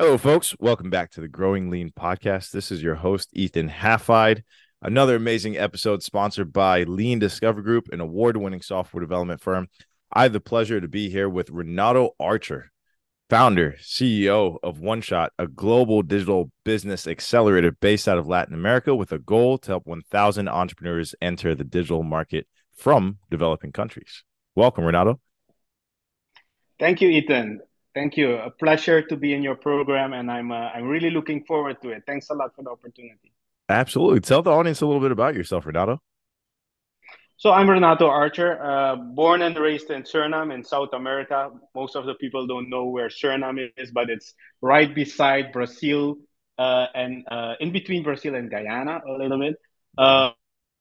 Hello, folks. Welcome back to the Growing Lean podcast. This is your host, Ethan Halfide. Another amazing episode sponsored by Lean Discovery Group, an award winning software development firm. I have the pleasure to be here with Renato Archer, founder, CEO of OneShot, a global digital business accelerator based out of Latin America with a goal to help 1,000 entrepreneurs enter the digital market from developing countries. Welcome, Renato. Thank you, Ethan. Thank you. A pleasure to be in your program, and I'm uh, I'm really looking forward to it. Thanks a lot for the opportunity. Absolutely. Tell the audience a little bit about yourself, Renato. So I'm Renato Archer, uh, born and raised in Suriname in South America. Most of the people don't know where Suriname is, but it's right beside Brazil uh, and uh, in between Brazil and Guyana a little bit. Uh,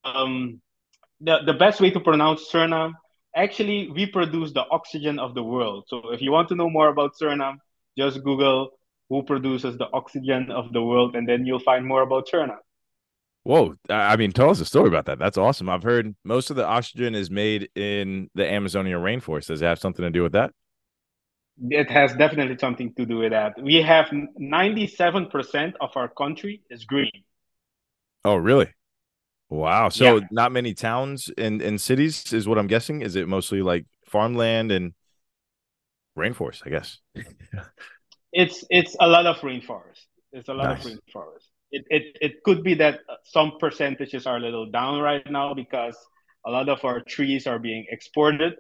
um, the, the best way to pronounce Suriname actually we produce the oxygen of the world. So if you want to know more about Suriname, just Google who produces the oxygen of the world, and then you'll find more about Suriname. Whoa! I mean, tell us a story about that. That's awesome. I've heard most of the oxygen is made in the Amazonian rainforest. Does it have something to do with that? It has definitely something to do with that. We have ninety-seven percent of our country is green. Oh, really? Wow. So yeah. not many towns and, and cities is what I'm guessing. Is it mostly like farmland and rainforest, I guess? it's it's a lot of rainforest. It's a lot nice. of rainforest. It, it it could be that some percentages are a little down right now because a lot of our trees are being exported,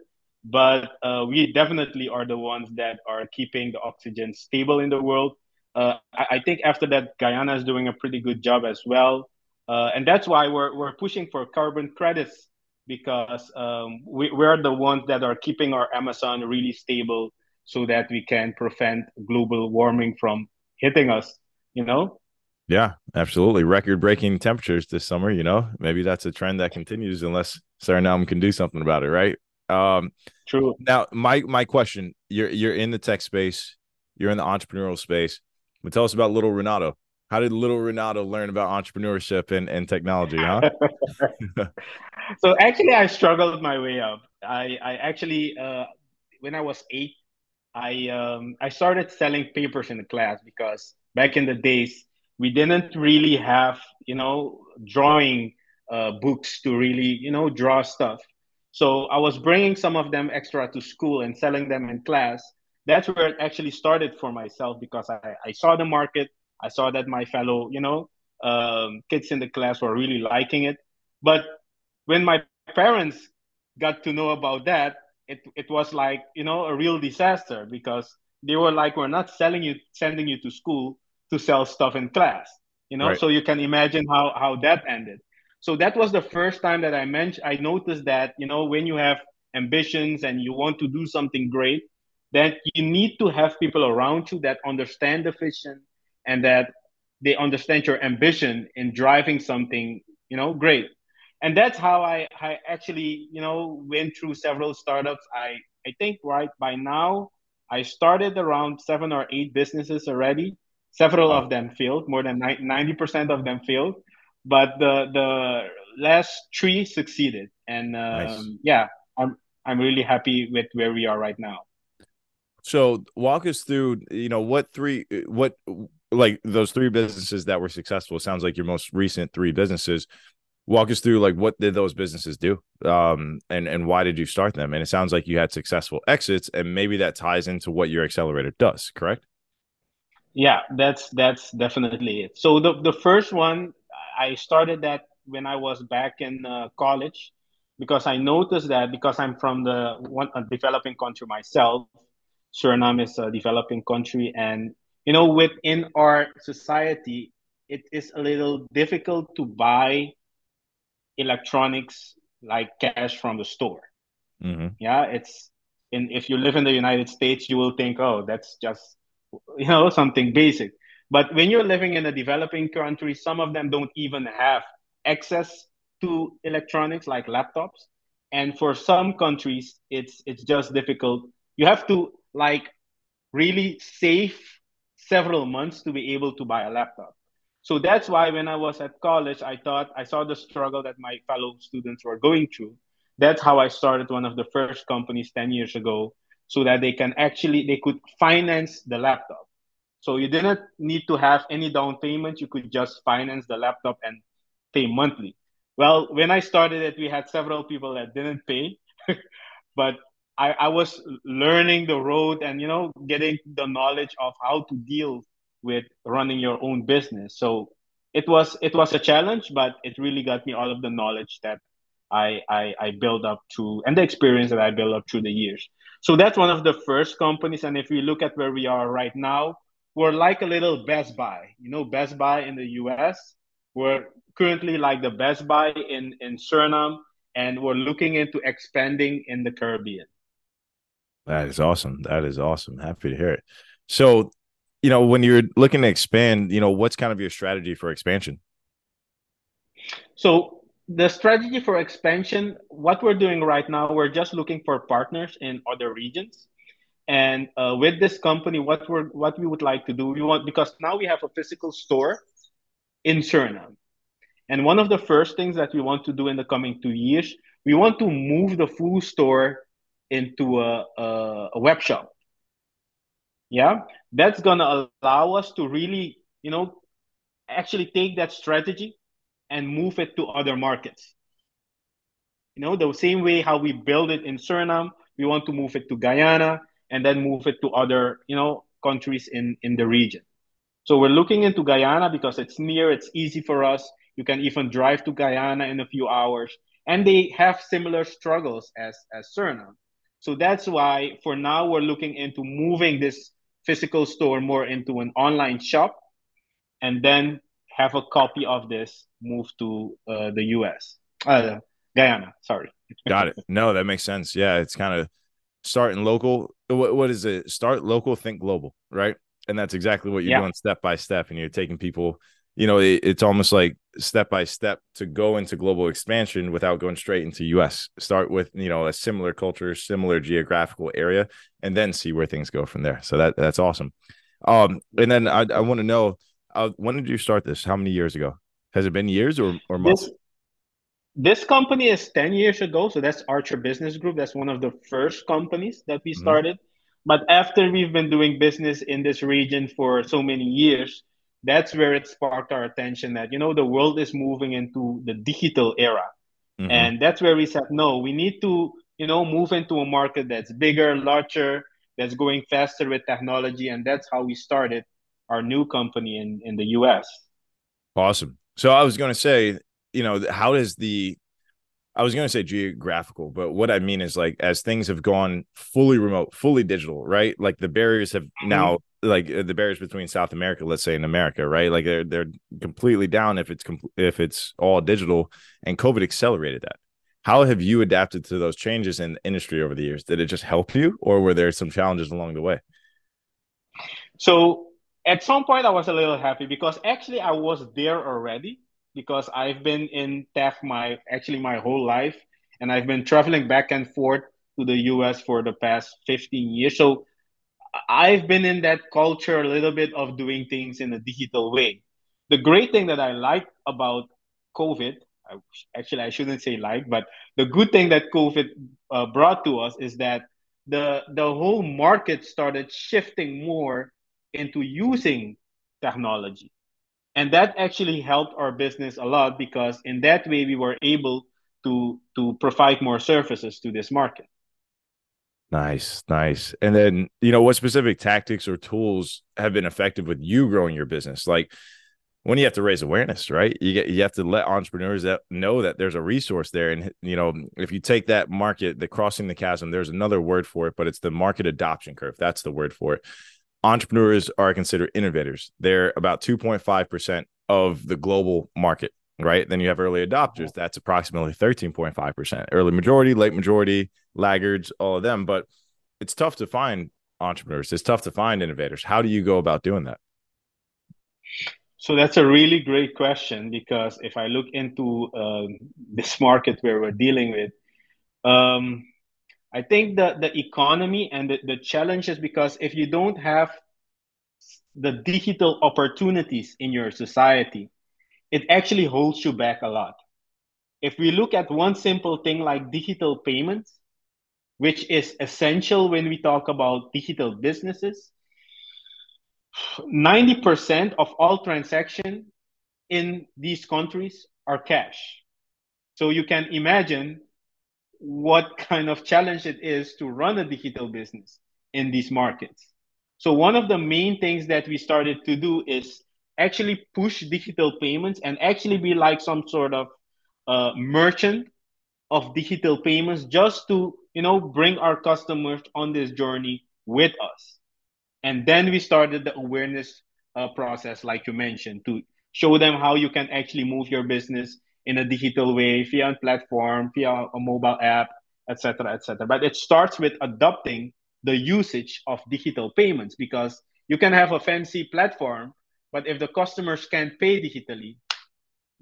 but uh, we definitely are the ones that are keeping the oxygen stable in the world. Uh, I, I think after that, Guyana is doing a pretty good job as well. Uh, and that's why we're, we're pushing for carbon credits because um, we, we're the ones that are keeping our Amazon really stable so that we can prevent global warming from hitting us, you know? Yeah, absolutely. Record breaking temperatures this summer, you know, maybe that's a trend that continues unless Suriname can do something about it, right? Um, True. Now, my my question: You're you're in the tech space, you're in the entrepreneurial space, but tell us about little Renato. How did little Renato learn about entrepreneurship and, and technology, huh? so actually, I struggled my way up. I, I actually, uh, when I was eight, I um, I started selling papers in the class because back in the days we didn't really have you know drawing uh, books to really you know draw stuff. So I was bringing some of them extra to school and selling them in class. That's where it actually started for myself because I, I saw the market I saw that my fellow, you know, um, kids in the class were really liking it. But when my parents got to know about that, it, it was like, you know, a real disaster because they were like, we're not selling you, sending you to school to sell stuff in class, you know? Right. So you can imagine how, how that ended. So that was the first time that I mentioned, I noticed that, you know, when you have ambitions and you want to do something great, then you need to have people around you that understand the vision, and that they understand your ambition in driving something you know great. And that's how I, I actually you know went through several startups. I i think right by now i started around seven or eight businesses already. Several of them failed more than 90% of them failed. But the the last three succeeded. And um, nice. yeah i'm i'm really happy with where we are right now. So walk us through you know what three what like those three businesses that were successful sounds like your most recent three businesses. Walk us through like what did those businesses do? Um and and why did you start them? And it sounds like you had successful exits and maybe that ties into what your accelerator does correct? Yeah that's that's definitely it. So the the first one i started that when i was back in uh, college because i noticed that because i'm from the one a developing country myself suriname is a developing country and you know within our society it is a little difficult to buy electronics like cash from the store. Mm-hmm. yeah it's and if you live in the united states you will think oh that's just you know something basic. But when you're living in a developing country some of them don't even have access to electronics like laptops. And for some countries it's it's just difficult. You have to like really save several months to be able to buy a laptop. So that's why when I was at college, I thought I saw the struggle that my fellow students were going through. That's how I started one of the first companies 10 years ago so that they can actually they could finance the laptop. So you didn't need to have any down payment. You could just finance the laptop and pay monthly. Well, when I started it, we had several people that didn't pay, but I, I was learning the road and you know getting the knowledge of how to deal with running your own business. So it was it was a challenge, but it really got me all of the knowledge that I I, I built up to and the experience that I built up through the years. So that's one of the first companies. And if we look at where we are right now, we're like a little Best Buy. You know, Best Buy in the US. We're currently like the Best Buy in in Suriname, and we're looking into expanding in the Caribbean. That is awesome. That is awesome. Happy to hear it. So you know, when you're looking to expand, you know, what's kind of your strategy for expansion? So the strategy for expansion, what we're doing right now, we're just looking for partners in other regions. And uh, with this company, what we're what we would like to do, we want because now we have a physical store in Suriname. And one of the first things that we want to do in the coming two years, we want to move the full store into a, a, a web shop. Yeah? That's gonna allow us to really you know actually take that strategy and move it to other markets. You know the same way how we build it in suriname we want to move it to guyana and then move it to other you know countries in in the region. So we're looking into guyana because it's near it's easy for us. You can even drive to guyana in a few hours. And they have similar struggles as as suriname so that's why for now we're looking into moving this physical store more into an online shop and then have a copy of this move to uh, the US, uh, Guyana. Sorry. Got it. No, that makes sense. Yeah, it's kind of starting local. What, what is it? Start local, think global, right? And that's exactly what you're yeah. doing step by step. And you're taking people you know, it, it's almost like step by step to go into global expansion without going straight into US. Start with, you know, a similar culture, similar geographical area, and then see where things go from there. So that that's awesome. Um, and then I, I want to know uh, when did you start this? How many years ago? Has it been years or, or months? This, this company is 10 years ago. So that's Archer Business Group. That's one of the first companies that we mm-hmm. started. Mm-hmm. But after we've been doing business in this region for so many years, that's where it sparked our attention that you know the world is moving into the digital era mm-hmm. and that's where we said no we need to you know move into a market that's bigger larger that's going faster with technology and that's how we started our new company in in the us awesome so i was going to say you know how does the I was going to say geographical, but what I mean is like as things have gone fully remote, fully digital, right? Like the barriers have mm-hmm. now like uh, the barriers between South America, let's say in America, right? Like they're they're completely down if it's if it's all digital, and COVID accelerated that. How have you adapted to those changes in industry over the years? Did it just help you, or were there some challenges along the way? So at some point, I was a little happy because actually I was there already because I've been in tech my actually my whole life, and I've been traveling back and forth to the US for the past 15 years. So I've been in that culture a little bit of doing things in a digital way. The great thing that I like about COVID, I, actually, I shouldn't say like, but the good thing that COVID uh, brought to us is that the the whole market started shifting more into using technology, and that actually helped our business a lot because in that way we were able to to provide more services to this market. Nice, nice. And then, you know, what specific tactics or tools have been effective with you growing your business? Like when you have to raise awareness, right? You get you have to let entrepreneurs that know that there's a resource there. And you know, if you take that market, the crossing the chasm, there's another word for it, but it's the market adoption curve. That's the word for it. Entrepreneurs are considered innovators. They're about 2.5% of the global market right? Then you have early adopters. That's approximately 13.5%. Early majority, late majority, laggards, all of them. But it's tough to find entrepreneurs. It's tough to find innovators. How do you go about doing that? So that's a really great question because if I look into um, this market where we're dealing with, um, I think the, the economy and the, the challenge is because if you don't have the digital opportunities in your society, it actually holds you back a lot. If we look at one simple thing like digital payments, which is essential when we talk about digital businesses, 90% of all transactions in these countries are cash. So you can imagine what kind of challenge it is to run a digital business in these markets. So one of the main things that we started to do is actually push digital payments and actually be like some sort of uh, merchant of digital payments just to you know bring our customers on this journey with us. And then we started the awareness uh, process like you mentioned to show them how you can actually move your business in a digital way via a platform via a mobile app etc etc but it starts with adopting the usage of digital payments because you can have a fancy platform but if the customers can't pay digitally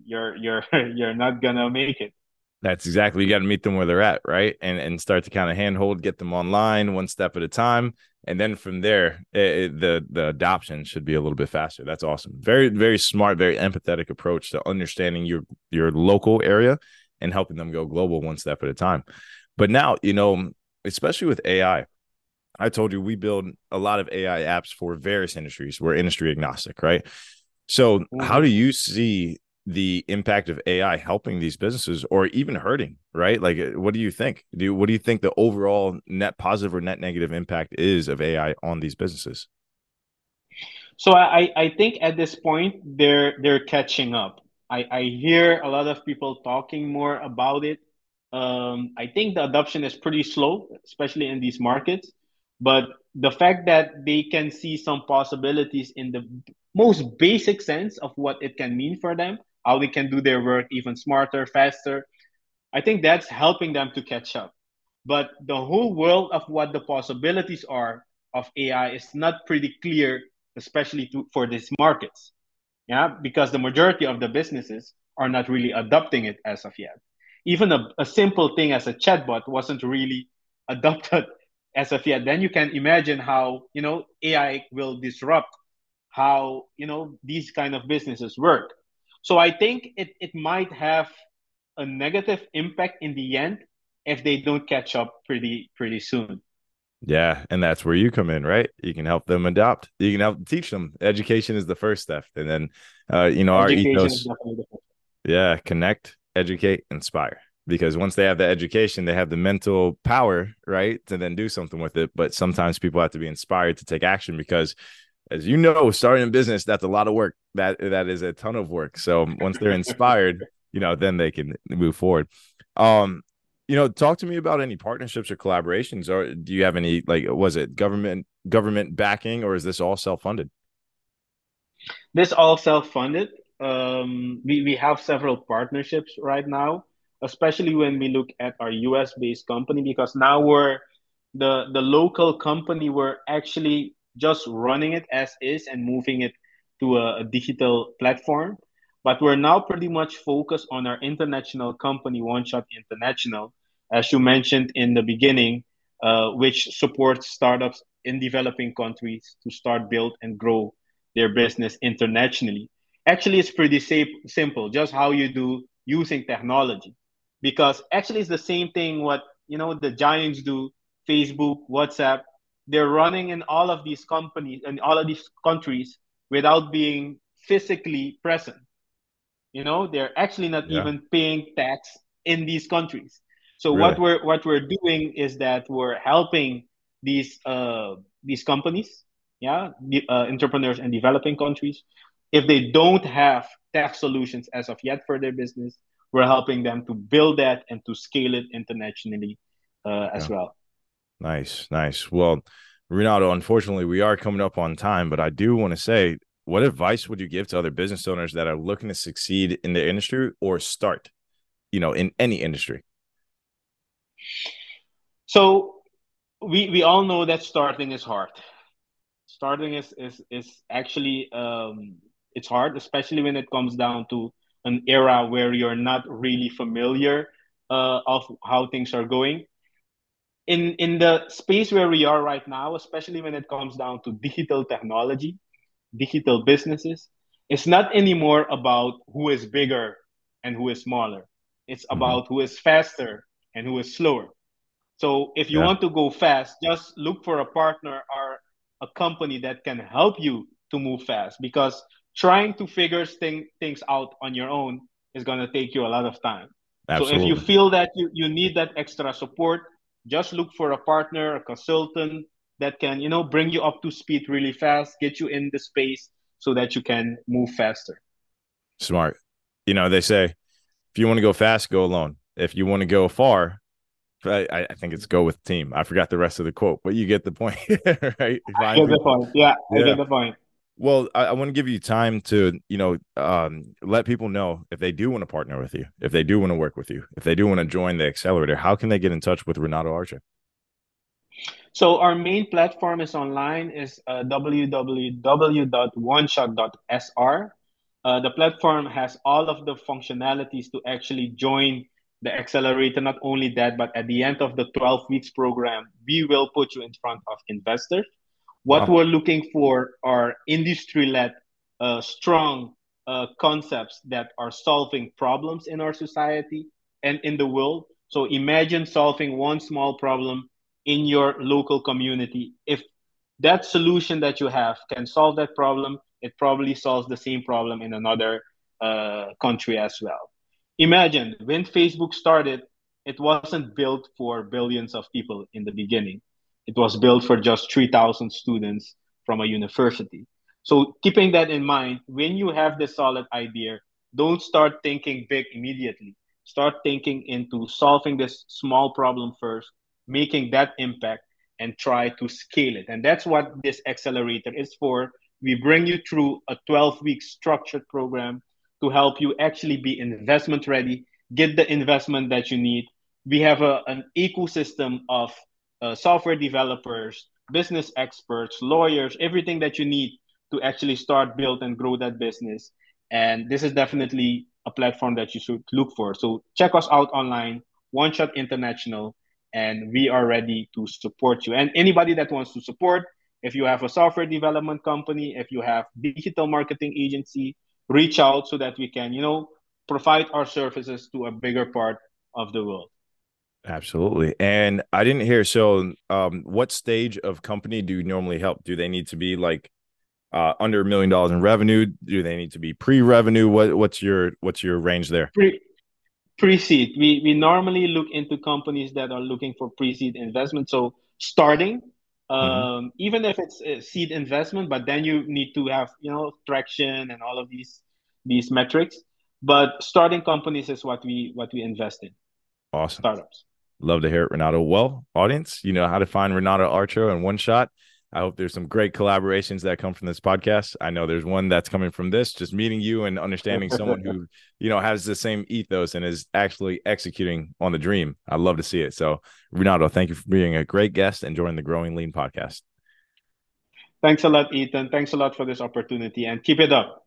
you're you're you're not gonna make it that's exactly you got to meet them where they're at, right? And and start to kind of handhold, get them online one step at a time, and then from there, it, it, the the adoption should be a little bit faster. That's awesome. Very very smart, very empathetic approach to understanding your your local area and helping them go global one step at a time. But now, you know, especially with AI, I told you we build a lot of AI apps for various industries. We're industry agnostic, right? So, mm-hmm. how do you see the impact of AI helping these businesses or even hurting, right? Like, uh, what do you think? Do you, what do you think the overall net positive or net negative impact is of AI on these businesses? So I, I think at this point they're they're catching up. I, I hear a lot of people talking more about it. Um, I think the adoption is pretty slow, especially in these markets. But the fact that they can see some possibilities in the most basic sense of what it can mean for them how they can do their work even smarter, faster. I think that's helping them to catch up. But the whole world of what the possibilities are of AI is not pretty clear, especially to, for these markets. Yeah, because the majority of the businesses are not really adopting it as of yet. Even a, a simple thing as a chatbot wasn't really adopted as of yet. Then you can imagine how you know AI will disrupt how you know these kind of businesses work. So I think it, it might have a negative impact in the end if they don't catch up pretty pretty soon. Yeah, and that's where you come in, right? You can help them adopt. You can help teach them. Education is the first step, and then uh, you know Education our ethos. Yeah, connect, educate, inspire. Because once they have the education, they have the mental power, right, to then do something with it. But sometimes people have to be inspired to take action because as you know, starting a business that's a lot of work. That that is a ton of work. So once they're inspired, you know, then they can move forward. Um, you know, talk to me about any partnerships or collaborations, or do you have any like was it government government backing, or is this all self funded? This all self funded. Um, we we have several partnerships right now, especially when we look at our US based company, because now we're the the local company we're actually just running it as is and moving it to a, a digital platform. But we're now pretty much focused on our international company, OneShot International, as you mentioned in the beginning, uh, which supports startups in developing countries to start, build, and grow their business internationally. Actually, it's pretty simple, just how you do using technology. Because actually, it's the same thing what you know the giants do: Facebook, WhatsApp, they're running in all of these companies and all of these countries without being physically present. You know, they're actually not yeah. even paying tax in these countries. So really? what we're what we're doing is that we're helping these uh, these companies, yeah, the, uh, entrepreneurs in developing countries, if they don't have tax solutions as of yet for their business, we're helping them to build that and to scale it internationally uh, as yeah. well. Nice, nice. Well, Renato, unfortunately, we are coming up on time, but I do want to say, what advice would you give to other business owners that are looking to succeed in the industry or start, you know, in any industry? So we we all know that starting is hard. Starting is is is actually um, it's hard, especially when it comes down to an era where you're not really familiar uh, of how things are going in in the space where we are right now, especially when it comes down to digital technology, digital businesses, it's not anymore about who is bigger and who is smaller. It's mm-hmm. about who is faster and who is slower. So if you yeah. want to go fast, just look for a partner or a company that can help you to move fast because trying to figure thing, things out on your own is going to take you a lot of time. Absolutely. So if you feel that you, you need that extra support, just look for a partner, a consultant that can, you know, bring you up to speed really fast, get you in the space so that you can move faster. Smart. You know, they say if you want to go fast, go alone. If you want to go far, I, I think it's go with team. I forgot the rest of the quote, but you get the point, right? I get the point. Yeah, I get the point. Well, I, I, want to give you time to, you know, um, let people know if they do want to partner with you, if they do want to work with you, if they do want to join the accelerator, how can they get in touch with Renato Archer? So our main platform is online is uh, www.oneshot.sr. Uh, the platform has all of the functionalities to actually join the accelerator. Not only that, but at the end of the 12 weeks program, we will put you in front of investors what wow. we're looking for are industry-led, uh, strong uh, concepts that are solving problems in our society and in the world. So imagine solving one small problem in your local community. If that solution that you have can solve that problem, it probably solves the same problem in another uh, country as well. Imagine when Facebook started, it wasn't built for billions of people in the beginning. It was built for just 3,000 students from a university. So keeping that in mind, when you have this solid idea, don't start thinking big immediately. Start thinking into solving this small problem first, making that impact, and try to scale it. And that's what this accelerator is for. We bring you through a 12 week structured program to help you actually be investment ready, get the investment that you need. We have a, an ecosystem of uh, software developers, business experts, lawyers, everything that you need to actually start, build, and grow that business. And this is definitely a platform that you should look for. So check us out online, OneShot International, and we are ready to support you. And anybody that wants to support, if you have a software development company, if you have digital marketing agency, reach out so that we can, you know, provide our services to a bigger part of the world. Absolutely. And I didn't hear so um what stage of company do you normally help? Do they need to be like uh under a million dollars in revenue? Do they need to be pre-revenue? What what's your what's your range there? Pre pre-seed. We we normally look into companies that are looking for pre-seed investment. So starting mm-hmm. um mm-hmm. even if it's a seed investment, but then you need to have, you know, traction and all of these these metrics. But starting companies is what we what we invest in. Awesome. Startups. Love to hear it, Renato. Well, audience, you know how to find Renato Archer in one shot. I hope there's some great collaborations that come from this podcast. I know there's one that's coming from this, just meeting you and understanding someone who, you know, has the same ethos and is actually executing on the dream. I love to see it. So, Renato, thank you for being a great guest and joining the Growing Lean podcast. Thanks a lot, Ethan. Thanks a lot for this opportunity and keep it up.